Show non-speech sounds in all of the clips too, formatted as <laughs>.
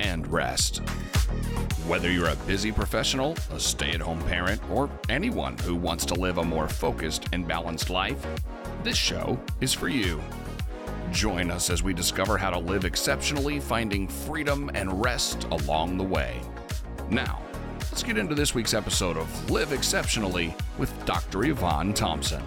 and rest? Whether you're a busy professional, a stay at home parent, or anyone who wants to live a more focused and balanced life, this show is for you. Join us as we discover how to live exceptionally, finding freedom and rest along the way. Now, let's get into this week's episode of Live Exceptionally with Dr. Yvonne Thompson.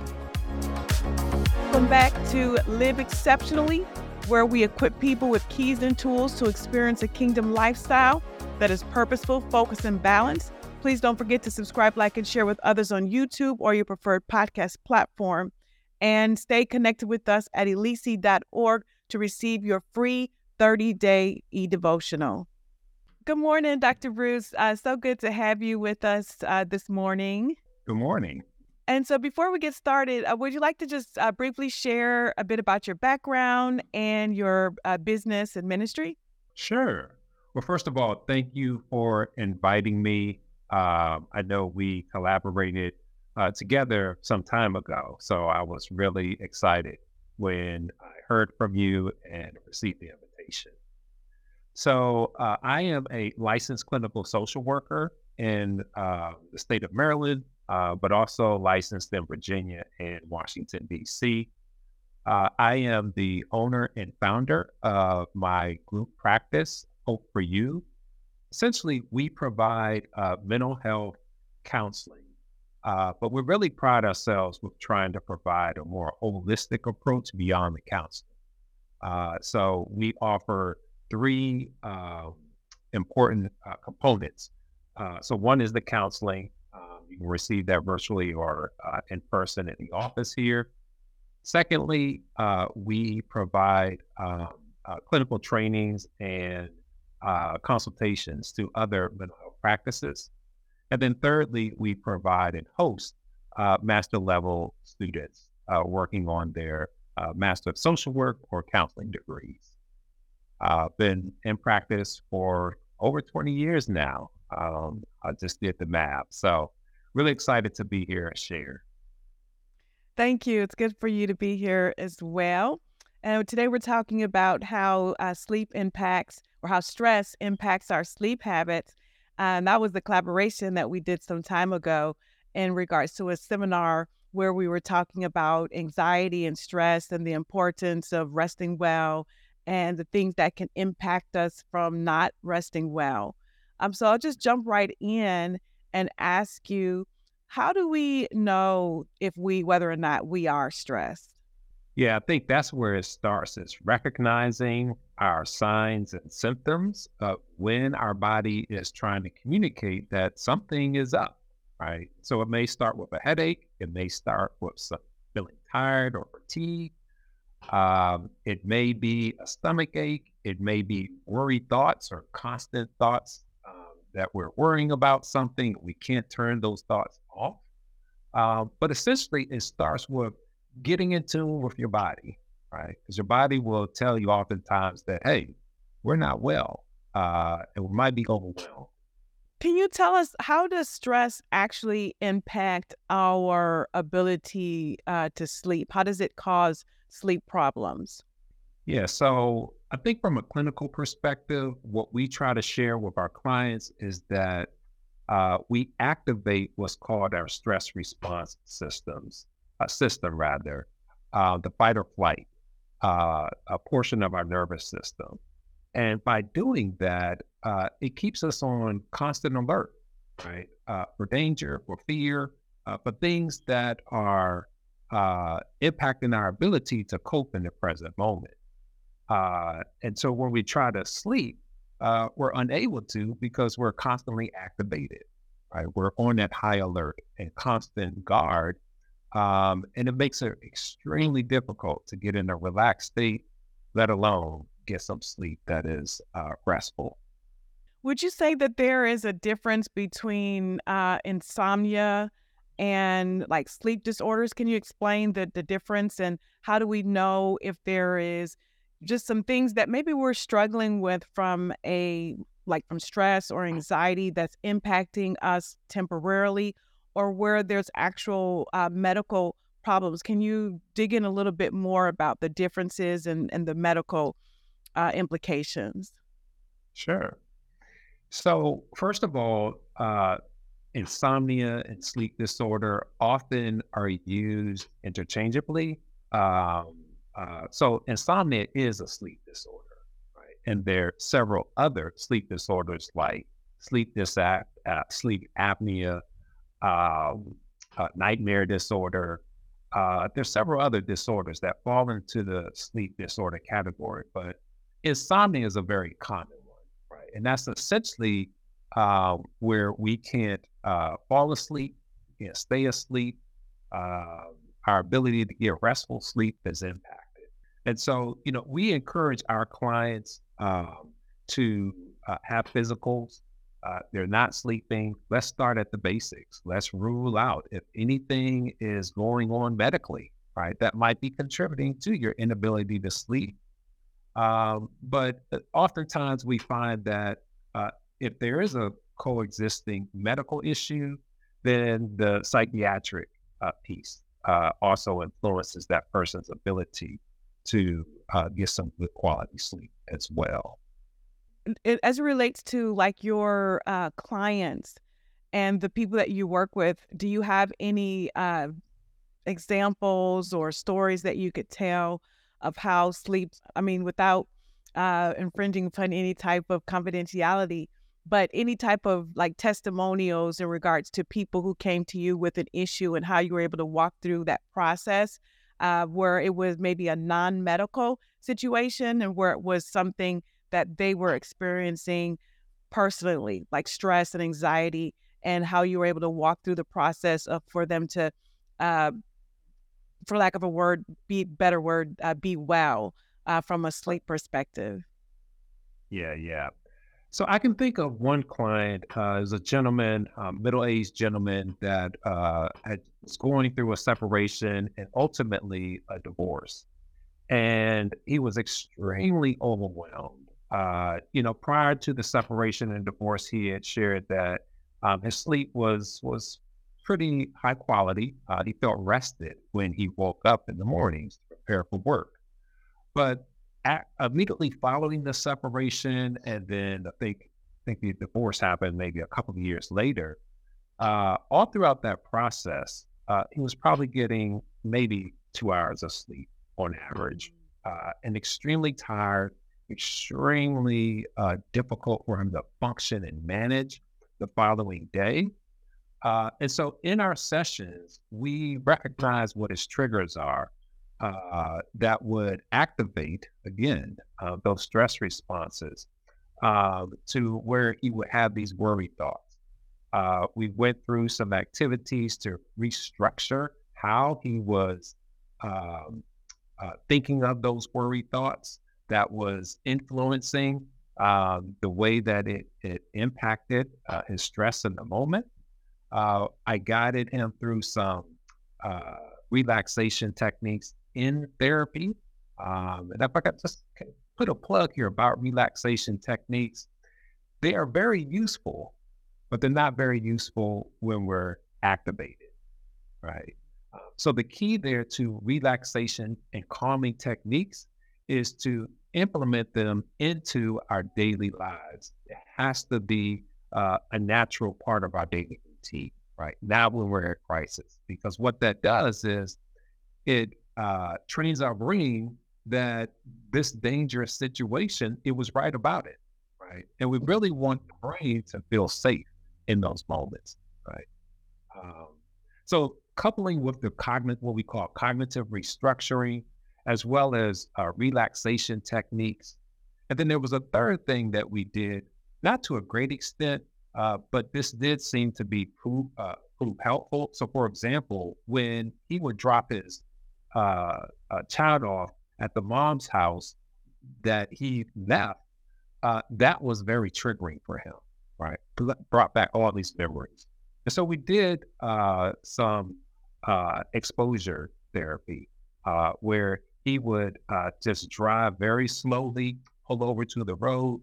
Welcome back to Live Exceptionally, where we equip people with keys and tools to experience a kingdom lifestyle that is purposeful, focused, and balanced. Please don't forget to subscribe, like, and share with others on YouTube or your preferred podcast platform. And stay connected with us at elici.org to receive your free 30 day e devotional. Good morning, Dr. Bruce. Uh, so good to have you with us uh, this morning. Good morning. And so, before we get started, uh, would you like to just uh, briefly share a bit about your background and your uh, business and ministry? Sure. Well, first of all, thank you for inviting me. Uh, I know we collaborated uh, together some time ago, so I was really excited when I heard from you and received the invitation. So, uh, I am a licensed clinical social worker in the state of Maryland, uh, but also licensed in Virginia and Washington, D.C. Uh, I am the owner and founder of my group practice, Hope for You. Essentially, we provide uh, mental health counseling, uh, but we really pride ourselves with trying to provide a more holistic approach beyond the counseling. Uh, so we offer three important components. So one is the counseling. You can receive that virtually or uh, in person in the office here. Secondly, we provide um, clinical trainings and uh, consultations to other mental health practices. And then thirdly, we provide and host uh, master level students uh, working on their uh, Master of Social Work or counseling degrees. I've been in practice for over 20 years now. Um, I just did the math. So, really excited to be here and share. Thank you. It's good for you to be here as well. And today we're talking about how uh, sleep impacts or how stress impacts our sleep habits. And that was the collaboration that we did some time ago in regards to a seminar where we were talking about anxiety and stress and the importance of resting well and the things that can impact us from not resting well. Um, so I'll just jump right in and ask you, how do we know if we whether or not we are stressed? Yeah, I think that's where it starts. is recognizing our signs and symptoms of when our body is trying to communicate that something is up, right? So it may start with a headache. It may start with some feeling tired or fatigued. Um, it may be a stomach ache. It may be worried thoughts or constant thoughts that we're worrying about something. We can't turn those thoughts off. Um, but essentially, it starts with getting in tune with your body, right? Because your body will tell you oftentimes that, hey, we're not well, uh, and we might be overwhelmed. Can you tell us how does stress actually impact our ability uh, to sleep? How does it cause sleep problems? Yeah, so I think from a clinical perspective, what we try to share with our clients is that uh, we activate what's called our stress response systems uh, system, rather, uh, the fight or flight, uh, a portion of our nervous system. And by doing that, uh, it keeps us on constant alert, right? For danger, for fear, for things that are impacting our ability to cope in the present moment. And so when we try to sleep, we're unable to because we're constantly activated, right? We're on that high alert and constant guard um, and it makes it extremely difficult to get in a relaxed state, let alone get some sleep that is uh, restful. Would you say that there is a difference between uh, insomnia and like sleep disorders. Can you explain the, the difference and how do we know if there is just some things that maybe we're struggling with from a like from stress or anxiety that's impacting us temporarily or where there's actual uh, medical problems. Can you dig in a little bit more about the differences and, and the medical uh, implications? Sure. So, first of all, uh, insomnia and sleep disorder often are used interchangeably. Um, uh, so, insomnia is a sleep disorder, right? And there are several other sleep disorders like sleep dysap- uh, sleep apnea, um, uh, nightmare disorder. Uh, there's several other disorders that fall into the sleep disorder category, but insomnia is a very common one, right? And that's essentially uh, where we can't fall asleep, can't stay asleep. Our ability to get restful sleep is impacted. And so, you know, we encourage our clients um, to uh, have physicals uh, they're not sleeping. Let's start at the basics. Let's rule out if anything is going on medically, right? That might be contributing to your inability to sleep. Um, but uh, oftentimes we find that uh, if there is a coexisting medical issue, then the psychiatric uh, piece also influences that person's ability to uh, get some good quality sleep as well as it relates to like your uh, clients and the people that you work with, do you have any uh, examples or stories that you could tell of how sleep? I mean, without uh, infringing upon any type of confidentiality, but any type of like testimonials in regards to people who came to you with an issue and how you were able to walk through that process, uh, where it was maybe a non-medical situation and where it was something that they were experiencing personally, like stress and anxiety, and how you were able to walk through the process of for them to, uh, for lack of a word, be better word, uh, be well uh, from a sleep perspective. Yeah, yeah. So I can think of one client uh, as a gentleman, um, middle-aged gentleman that uh, had, was going through a separation and ultimately a divorce, and he was extremely overwhelmed uh, you know, prior to the separation and divorce, he had shared that um, his sleep was was pretty high quality. Uh, he felt rested when he woke up in the mornings to prepare for work. But at, immediately following the separation, and then I think I think the divorce happened maybe a couple of years later. Uh, all throughout that process, uh, he was probably getting maybe two hours of sleep on average, uh, and extremely tired extremely uh, difficult for him to function and manage the following day. Uh, and so in our sessions, we recognize what his triggers are uh, that would activate, again, uh, those stress responses um, to where he would have these worry thoughts. Uh, we went through some activities to restructure how he was um, uh, thinking of those worry thoughts that was influencing um, the way that it, it impacted uh, his stress in the moment. Uh, I guided him through some uh, relaxation techniques in therapy. Um, and if I could just put a plug here about relaxation techniques, they are very useful, but they're not very useful when we're activated, right? So the key there to relaxation and calming techniques is to implement them into our daily lives. It has to be uh, a natural part of our daily routine, right? Now, when we're in crisis, because what that does is it uh, trains our brain that this dangerous situation, it was right about it, right? And we really want the brain to feel safe in those moments, right? Um, so, coupling with the cognitive, what we call cognitive restructuring, as well as uh, relaxation techniques. And then there was a third thing that we did, not to a great extent, uh, but this did seem to be proof, uh, proof helpful. So, for example, when he would drop his uh, uh, child off at the mom's house that he left, uh, that was very triggering for him, right? Brought back all these memories. And so we did uh, some uh, exposure therapy uh, where he would uh, just drive very slowly, pull over to the road,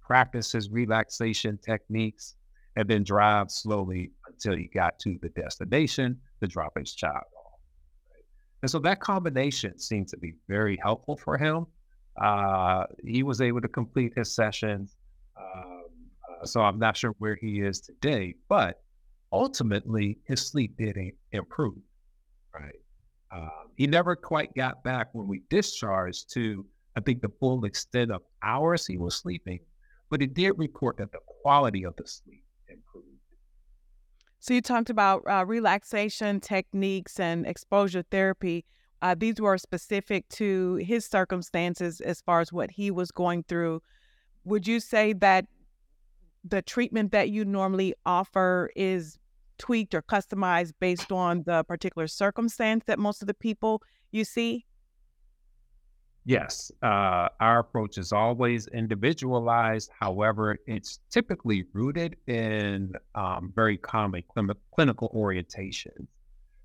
practice his relaxation techniques, and then drive slowly until he got to the destination to drop his child. And so that combination seemed to be very helpful for him. Uh, he was able to complete his sessions. Um, uh, so I'm not sure where he is today, but ultimately his sleep did improve. Right. Um, he never quite got back when we discharged to, I think, the full extent of hours he was sleeping, but he did report that the quality of the sleep. So you talked about uh, relaxation techniques and exposure therapy. Uh, these were specific to his circumstances as far as what he was going through. Would you say that the treatment that you normally offer is tweaked or customized based on the particular circumstance that most of the people you see? Yes, uh, our approach is always individualized. However, it's typically rooted in um, very common cl- clinical orientation.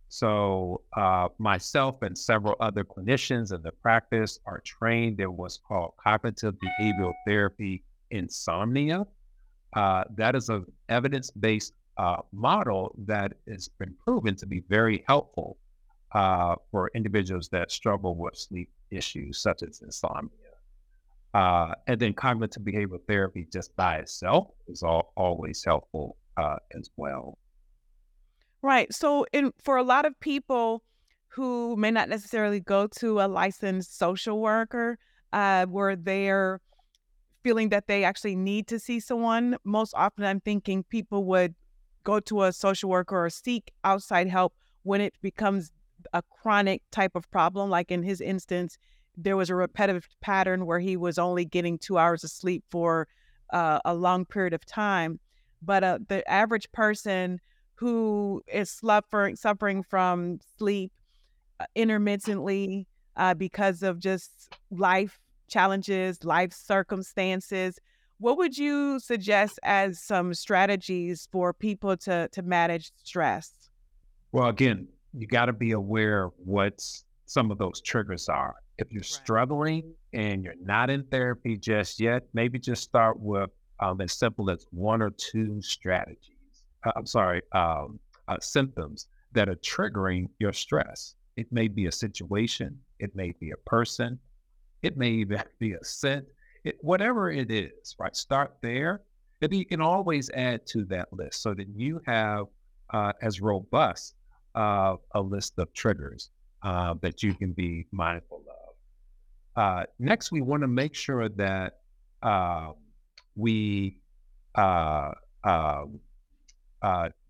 So, uh, myself and several other clinicians in the practice are trained in what's called cognitive behavioral therapy insomnia. Uh, that is an evidence based uh, model that has been proven to be very helpful uh, for individuals that struggle with sleep issues such as insomnia. Uh, and then cognitive behavioral therapy just by itself is all, always helpful uh, as well. Right. So, in, for a lot of people who may not necessarily go to a licensed social worker, uh, where they're feeling that they actually need to see someone, most often I'm thinking people would go to a social worker or seek outside help when it becomes a chronic type of problem. Like in his instance, there was a repetitive pattern where he was only getting two hours of sleep for uh, a long period of time. But uh, the average person who is suffering suffering from sleep uh, intermittently uh, because of just life challenges, life circumstances, what would you suggest as some strategies for people to to manage stress? Well, again, you got to be aware of what some of those triggers are. If you're right. struggling and you're not in therapy just yet, maybe just start with um, as simple as one or two strategies. Uh, I'm sorry, um, uh, symptoms that are triggering your stress. It may be a situation, it may be a person, it may even <laughs> be a scent, it, whatever it is, right? Start there. And you can always add to that list so that you have uh, as robust uh, a list of triggers uh, that you can be mindful of. Uh, next, we want to make sure that um, we uh, uh,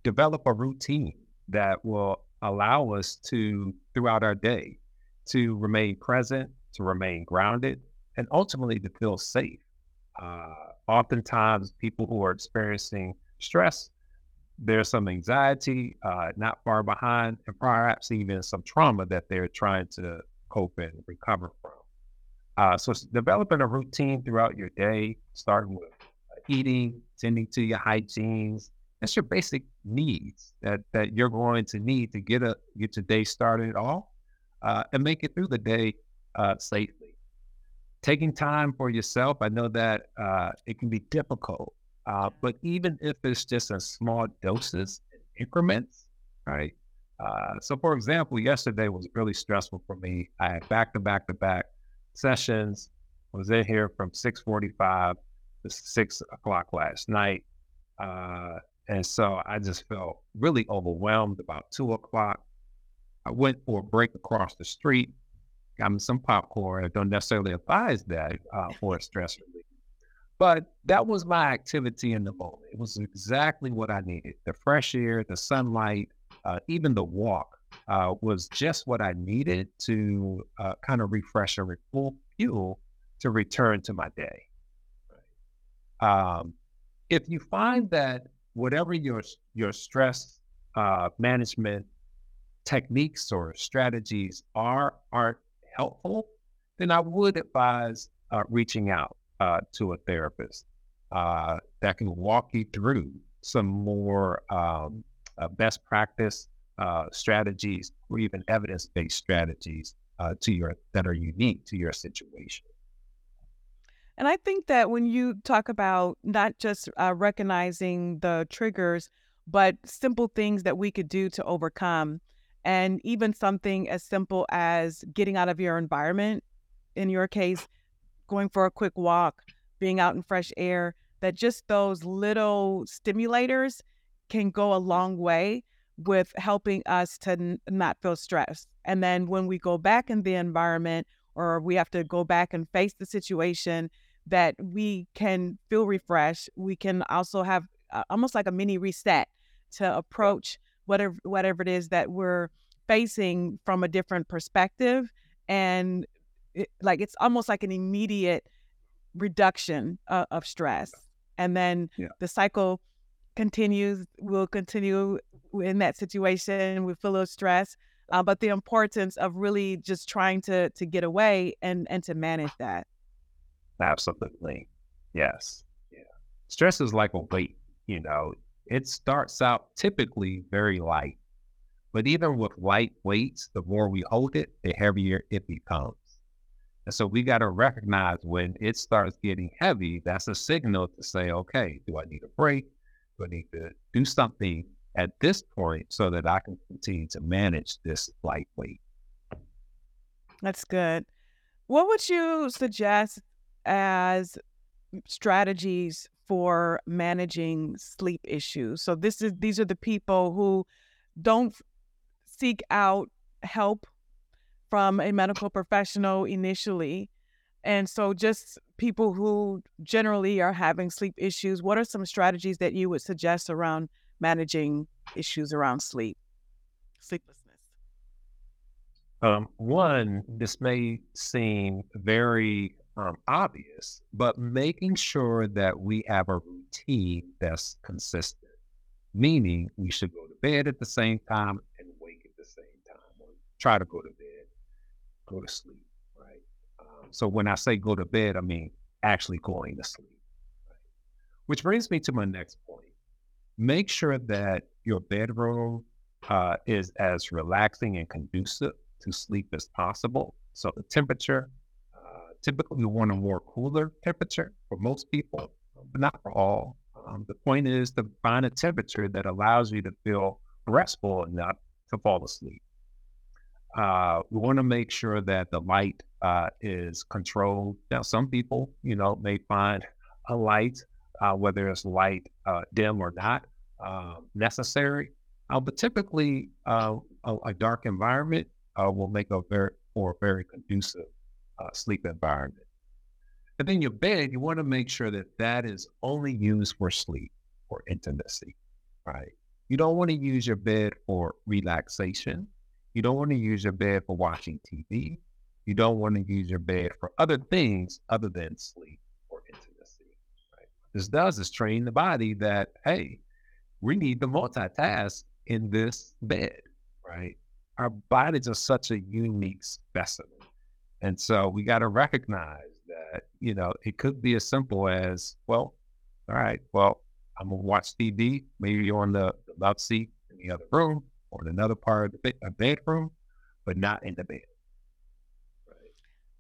develop a routine that will allow us to, throughout our day, to remain present, to remain grounded, and ultimately to feel safe. Uh, oftentimes, people who are experiencing stress, there's some anxiety uh, not far behind, and perhaps even some trauma that they're trying to cope and recover from. Uh, so, developing a routine throughout your day, starting with uh, eating, tending to your hygienes, that's your basic needs that, that you're going to need to get a get your day started off uh, and make it through the day uh, safely taking time for yourself. I know that uh, it can be difficult, uh, but even if it's just in small doses increments, right? Uh, so, for example, yesterday was really stressful for me. I had back to back to back sessions. I was in here from six forty five to six o'clock last night, uh, and so I just felt really overwhelmed. About two o'clock, I went for a break across the street got me some popcorn. I don't necessarily advise that uh, for stress relief. But that was my activity in the moment. It was exactly what I needed. The fresh air, the sunlight, uh, even the walk uh, was just what I needed to uh, kind of refresh and refuel fuel to return to my day. Um, if you find that whatever your your stress uh, management techniques or strategies are aren't helpful, then I would advise uh, reaching out uh, to a therapist uh, that can walk you through some more um, uh, best practice uh, strategies or even evidence-based strategies uh, to your that are unique to your situation. And I think that when you talk about not just uh, recognizing the triggers, but simple things that we could do to overcome, and even something as simple as getting out of your environment, in your case, going for a quick walk, being out in fresh air, that just those little stimulators can go a long way with helping us to n- not feel stressed. And then when we go back in the environment or we have to go back and face the situation, that we can feel refreshed. We can also have uh, almost like a mini reset to approach whatever whatever it is that we're facing from a different perspective and it, like it's almost like an immediate reduction uh, of stress and then yeah. the cycle continues we'll continue in that situation we feel a little stress uh, but the importance of really just trying to to get away and and to manage that absolutely yes yeah stress is like a weight you know it starts out typically very light. But even with light weights, the more we hold it, the heavier it becomes. And so we got to recognize when it starts getting heavy, that's a signal to say, okay, do I need a break? Do I need to do something at this point so that I can continue to manage this light weight? That's good. What would you suggest as strategies for managing sleep issues. So this is these are the people who don't seek out help from a medical professional initially. And so just people who generally are having sleep issues, what are some strategies that you would suggest around managing issues around sleep? Sleeplessness. Um, one, this may seem very um, obvious, but making sure that we have a routine that's consistent, meaning we should go to bed at the same time and wake at the same time, or try to go to bed, go to sleep, right? Um, so when I say go to bed, I mean actually going to sleep. Right? Which brings me to my next point. Make sure that your bedroom uh, is as relaxing and conducive to sleep as possible. So the temperature, typically we want a more cooler temperature for most people, but not for all. Um, the point is to find a temperature that allows you to feel restful enough to fall asleep. Uh, we want to make sure that the light uh, is controlled. Now, some people, you know, may find a light, uh, whether it's light uh, dim or not, um, necessary. Uh, but typically, uh, a, a, dark environment will make a very or very conducive uh, sleep environment. And then your bed, you want to make sure that that is only used for sleep or intimacy, right? You don't want to use your bed for relaxation. You don't want to use your bed for watching TV. You don't want to use your bed for other things other than sleep or intimacy. Right? This does is train the body that, hey, we need to multitask in this bed, right? Our bodies are such a unique specimen. And so we got to recognize that, you know, it could be as simple as, well, all right, well, I'm going to watch TV. Maybe you're on the, the love seat in the other room or another part of the bed, bedroom, but not in the bed.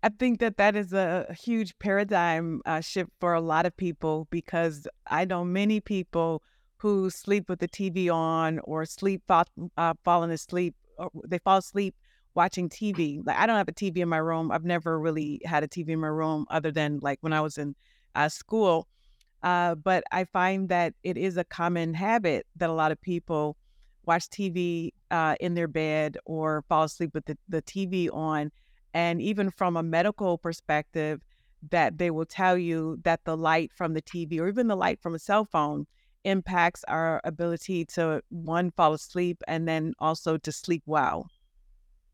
I think that that is a huge paradigm uh, shift for a lot of people because I know many people who sleep with the TV on or sleep uh, falling asleep. Or they fall asleep watching TV. Like I don't have a TV in my room. I've never really had a TV in my room other than like when I was in uh, school. Uh, but I find that it is a common habit that a lot of people watch TV uh, in their bed or fall asleep with the, the TV on. And even from a medical perspective, that they will tell you that the light from the TV or even the light from a cell phone impacts our ability to one fall asleep and then also to sleep well.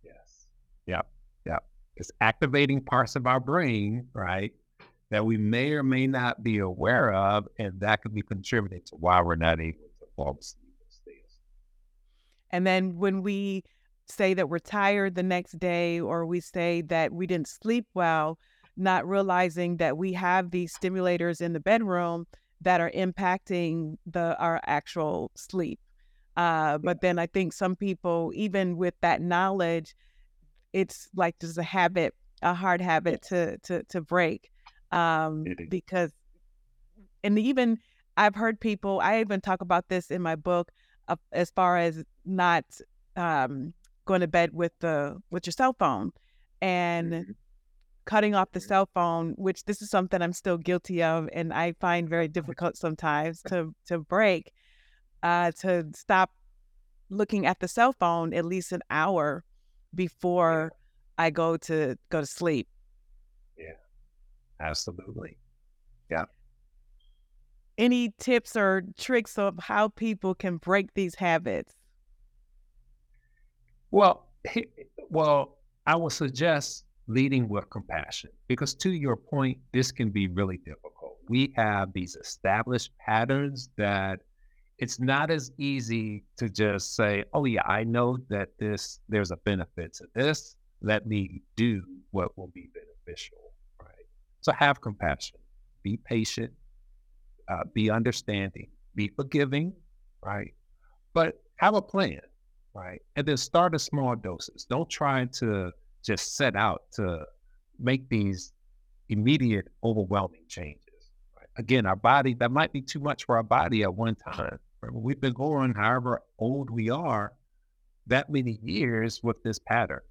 Yes. Yep. Yep. It's activating parts of our brain, right? That we may or may not be aware of, and that could be contributing to why we're not able to fall asleep. And then when we say that we're tired the next day, or we say that we didn't sleep well, not realizing that we have these stimulators in the bedroom that are impacting the our actual sleep. Uh, but then I think some people, even with that knowledge, it's like just a habit, a hard habit to to to break, um, because, and even I've heard people. I even talk about this in my book, uh, as far as not um, going to bed with the with your cell phone, and mm-hmm. cutting off the cell phone. Which this is something I'm still guilty of, and I find very difficult sometimes <laughs> to to break. Uh, to stop looking at the cell phone at least an hour before I go to go to sleep. Yeah, absolutely. Yeah. Any tips or tricks of how people can break these habits? Well, well, I would suggest leading with compassion because, to your point, this can be really difficult. We have these established patterns that it's not as easy to just say, "Oh yeah, I know that this there's a benefit to this. Let me do what will be beneficial." Right. So have compassion, be patient, uh, be understanding, be forgiving, right? But have a plan, right? And then start in small doses. Don't try to just set out to make these immediate, overwhelming changes. Right? Again, our body that might be too much for our body at one time We've been going, however old we are, that many years with this pattern.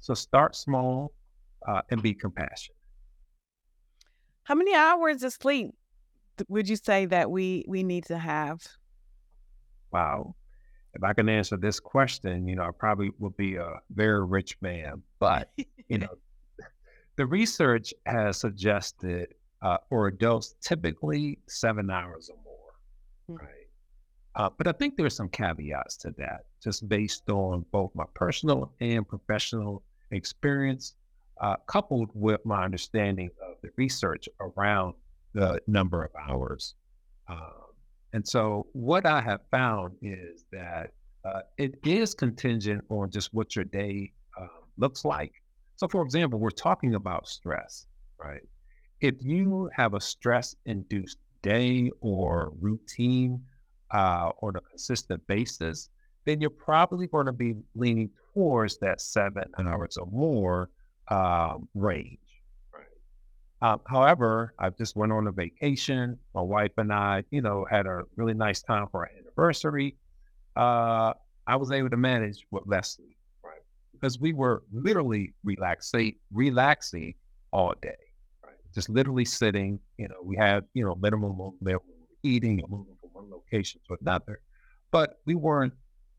So start small uh, and be compassionate. How many hours of sleep would you say that we we need to have? Wow. If I can answer this question, you know, I probably would be a very rich man. But, you know, <laughs> the research has suggested uh, for adults typically seven hours or more, mm-hmm. right? Uh, but I think there's some caveats to that, just based on both my personal and professional experience, uh, coupled with my understanding of the research around the number of hours. Um, and so, what I have found is that uh, it is contingent on just what your day um, looks like. So, for example, we're talking about stress, right? If you have a stress induced day or routine, uh, on a consistent basis, then you're probably going to be leaning towards that seven hours or more um, range. Um, however, I just went on a vacation. My wife and I, you know, had a really nice time for our anniversary. Uh, I was able to manage with less sleep, right? Because we were literally relaxing, relaxing all day, right? Just literally sitting. You know, we had you know minimum movement, eating, moving from one location to another, but we weren't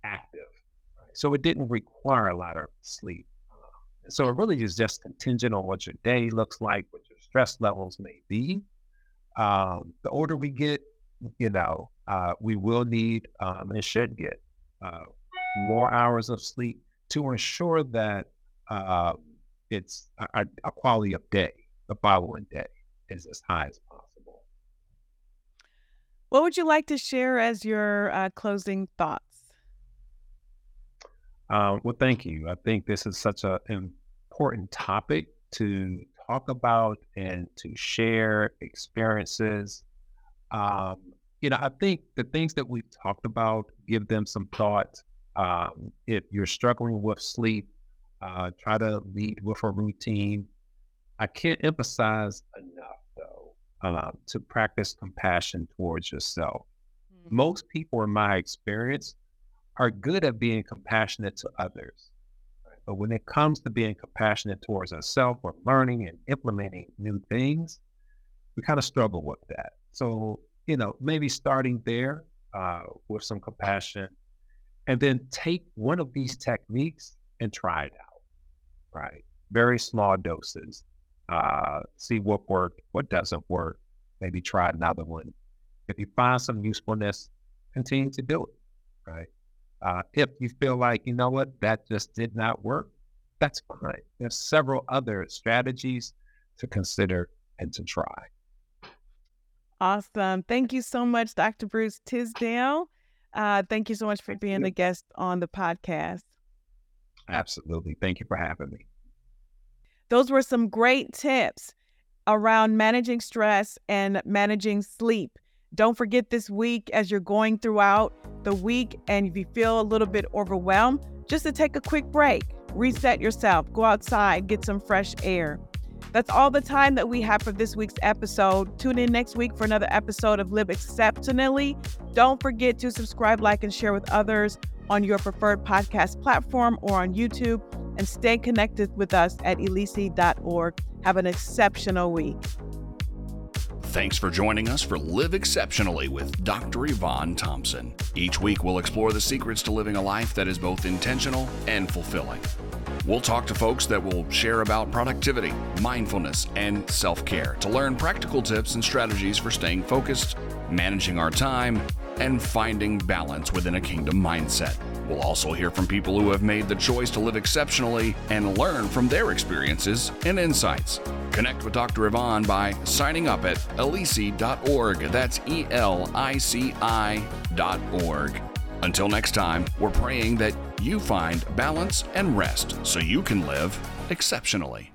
active. Right? So it didn't require a lot of sleep. Uh, so it really is just contingent on what your day looks like, what stress levels may be. Um, the older we get, you know, uh, we will need um, and should get uh, more hours of sleep to ensure that uh, it's a, a, quality of day the following day is as high as possible. What would you like to share as your uh, closing thoughts? Um, well, thank you. I think this is such an important topic to talk about and to share experiences. Um, you know, I think the things that we've talked about, give them some thought. Um, if you're struggling with sleep, uh, try to lead with a routine. I can't emphasize enough though, uh, to practice compassion towards yourself. Mm-hmm. Most people, in my experience, are good at being compassionate to others. But when it comes to being compassionate towards ourselves or learning and implementing new things, we kind of struggle with that. So, you know, maybe starting there uh, with some compassion and then take one of these techniques and try it out, right? Very small doses uh, see what worked, what doesn't work, maybe try another one. If you find some usefulness, continue to do it, right? Uh, if you feel like, you know what, that just did not work, that's fine. There's several other strategies to consider and to try. Awesome. Thank you so much, Dr. Bruce Tisdale. Uh, thank you so much for being a guest on the podcast. Absolutely. Thank you for having me. Those were some great tips around managing stress and managing sleep Don't forget this week as you're going throughout the week and if you feel a little bit overwhelmed, just to take a quick break, reset yourself, go outside, get some fresh air. That's all the time that we have for this week's episode. Tune in next week for another episode of Live Exceptionally. Don't forget to subscribe, like, and share with others on your preferred podcast platform or on YouTube. And stay connected with us at elici.org. Have an exceptional week. Thanks for joining us for Live Exceptionally with Dr. Yvonne Thompson. Each week, we'll explore the secrets to living a life that is both intentional and fulfilling. We'll talk to folks that will share about productivity, mindfulness, and self care to learn practical tips and strategies for staying focused, managing our time, and finding balance within a kingdom mindset. We'll also hear from people who have made the choice to live exceptionally and learn from their experiences and insights. Connect with Dr. Yvonne by signing up at elici.org. That's E L I C I.org. Until next time, we're praying that you find balance and rest so you can live exceptionally.